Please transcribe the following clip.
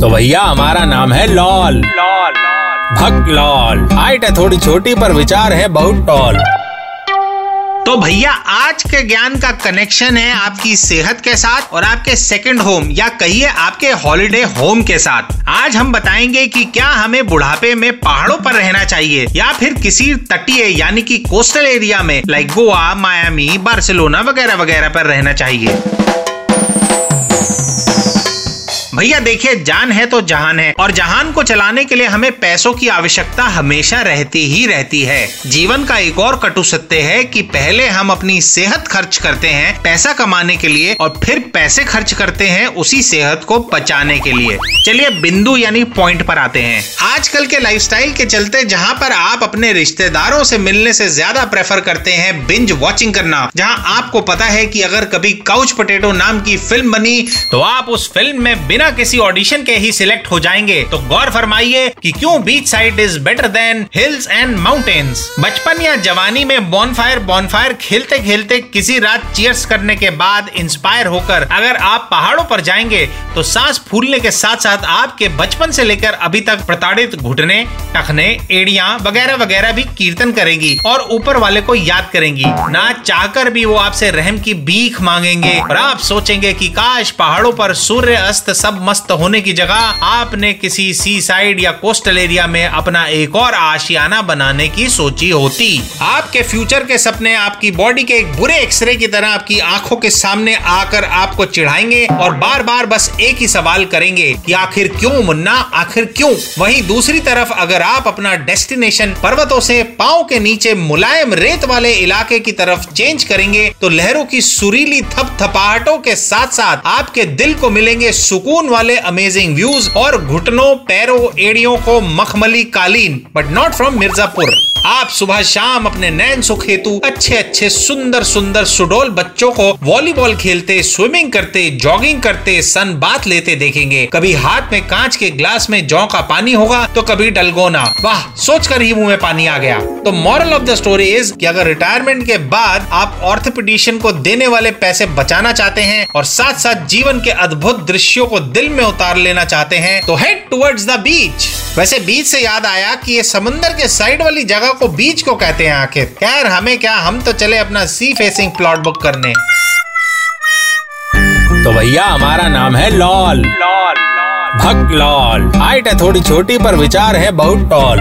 तो भैया, हमारा नाम है लॉल। लॉल भक्त लॉल। हाइट है थोड़ी छोटी, पर विचार है बहुत टॉल। तो भैया, आज के ज्ञान का कनेक्शन है आपकी सेहत के साथ और आपके सेकंड होम या कहिए आपके हॉलिडे होम के साथ। आज हम बताएँगे कि क्या हमें बुढ़ापे में पहाड़ों पर रहना चाहिए, या फिर किसी तटीय, यानी कि कोस्टल एरिया में लाइक गोवा मायामी बार्सिलोना वगैरह वगैरह पर रहना चाहिए। भैया देखिए, जान है तो जहान है। और जहान को चलाने के लिए हमें पैसों की आवश्यकता हमेशा रहती ही रहती है। जीवन का एक और कटु सत्य है कि पहले हम अपनी सेहत खर्च करते हैं पैसा कमाने के लिए और फिर पैसे खर्च करते हैं उसी सेहत को बचाने के लिए। चलिए, बिंदु यानी पॉइंट पर आते हैं। आजकल के लाइफस्टाइल के चलते जहाँ पर आप अपने रिश्तेदारों से मिलने से ज़्यादा प्रेफर करते हैं बिंज वॉचिंग करना, जहाँ आपको पता है कि अगर कभी काउच पोटेटो नाम की फ़िल्म बनी तो आप उस फ़िल्म में बिना बिना किसी ऑडिशन के ही सिलेक्ट हो जाएँगे। तो गौर फरमाइए कि क्यों beach side is better than hills and mountains बचपन या जवानी में बॉनफायर बॉनफायर खेलते खेलते किसी रात चीयर्स करने के बाद इंस्पायर होकर अगर आप पहाड़ों पर जाएँगे तो सांस फूलने के साथ साथ आपके बचपन से लेकर अभी तक प्रताड़ित घुटने, टखने, एड़िया वगैरह वगैरह भी कीर्तन करेंगी और ऊपर वाले को याद करेंगी। ना चाहकर भी वो आपसे रहम की भीख मांगेंगे और आप सोचेंगे कि काश पहाड़ों पर सूर्य अस्त सब सब मस्त होने की जगह आपने किसी सी साइड या कोस्टल एरिया में अपना एक और आशियाना बनाने की सोची होती। आपके फ्यूचर के सपने, आपकी बॉडी के एक बुरे एक्सरे की तरह आपकी आँखों के सामने आकर आपको चिढ़ाएँगे और बार बार बस एक ही सवाल करेंगे कि आखिर क्यों मुन्ना, आखिर क्यों? वहीं दूसरी तरफ़ अगर आप अपना डेस्टिनेशन पर्वतों से पाओ के नीचे मुलायम रेत वाले इलाके की तरफ़ चेंज करेंगे तो लहरों की सुरीली थप थपाहटों के साथ साथ आपके दिल को मिलेंगे सुकून सुकून वाले अमेजिंग व्यूज़ और घुटनों, पैरों, एड़ियों को मखमली कालीन बट नॉट फ्रॉम मिर्जापुर। आप सुबह शाम अपने नैन सुख हेतु अच्छे अच्छे, सुंदर सुंदर, सुडोल बच्चों को वॉलीबॉल खेलते, स्विमिंग करते, जॉगिंग करते, सन बात लेते देखेंगे। कभी हाथ में कांच के ग्लास में जौ का पानी होगा तो कभी डलगोना वाह सोच कर ही मुँह में पानी आ गया। तो moral of the story is कि अगर रिटायरमेंट के बाद आप ऑर्थोपेडिशियन को देने वाले पैसे बचाना चाहते हैं और साथ साथ जीवन के अद्भुत दृश्यों को दिल में उतार लेना चाहते हैं तो हेड टुवर्ड्स द बीच वैसे बीच से याद आया कि ये समुंदर के साइड वाली जगह को बीच को कहते हैं आखिर। खैर हमें क्या हम तो चले अपना सी फेसिंग प्लॉट बुक करने। तो भैया हमारा नाम है लॉल लॉल। भक्त लॉल। हाइट है थोड़ी छोटी पर विचार है बहुत टॉल।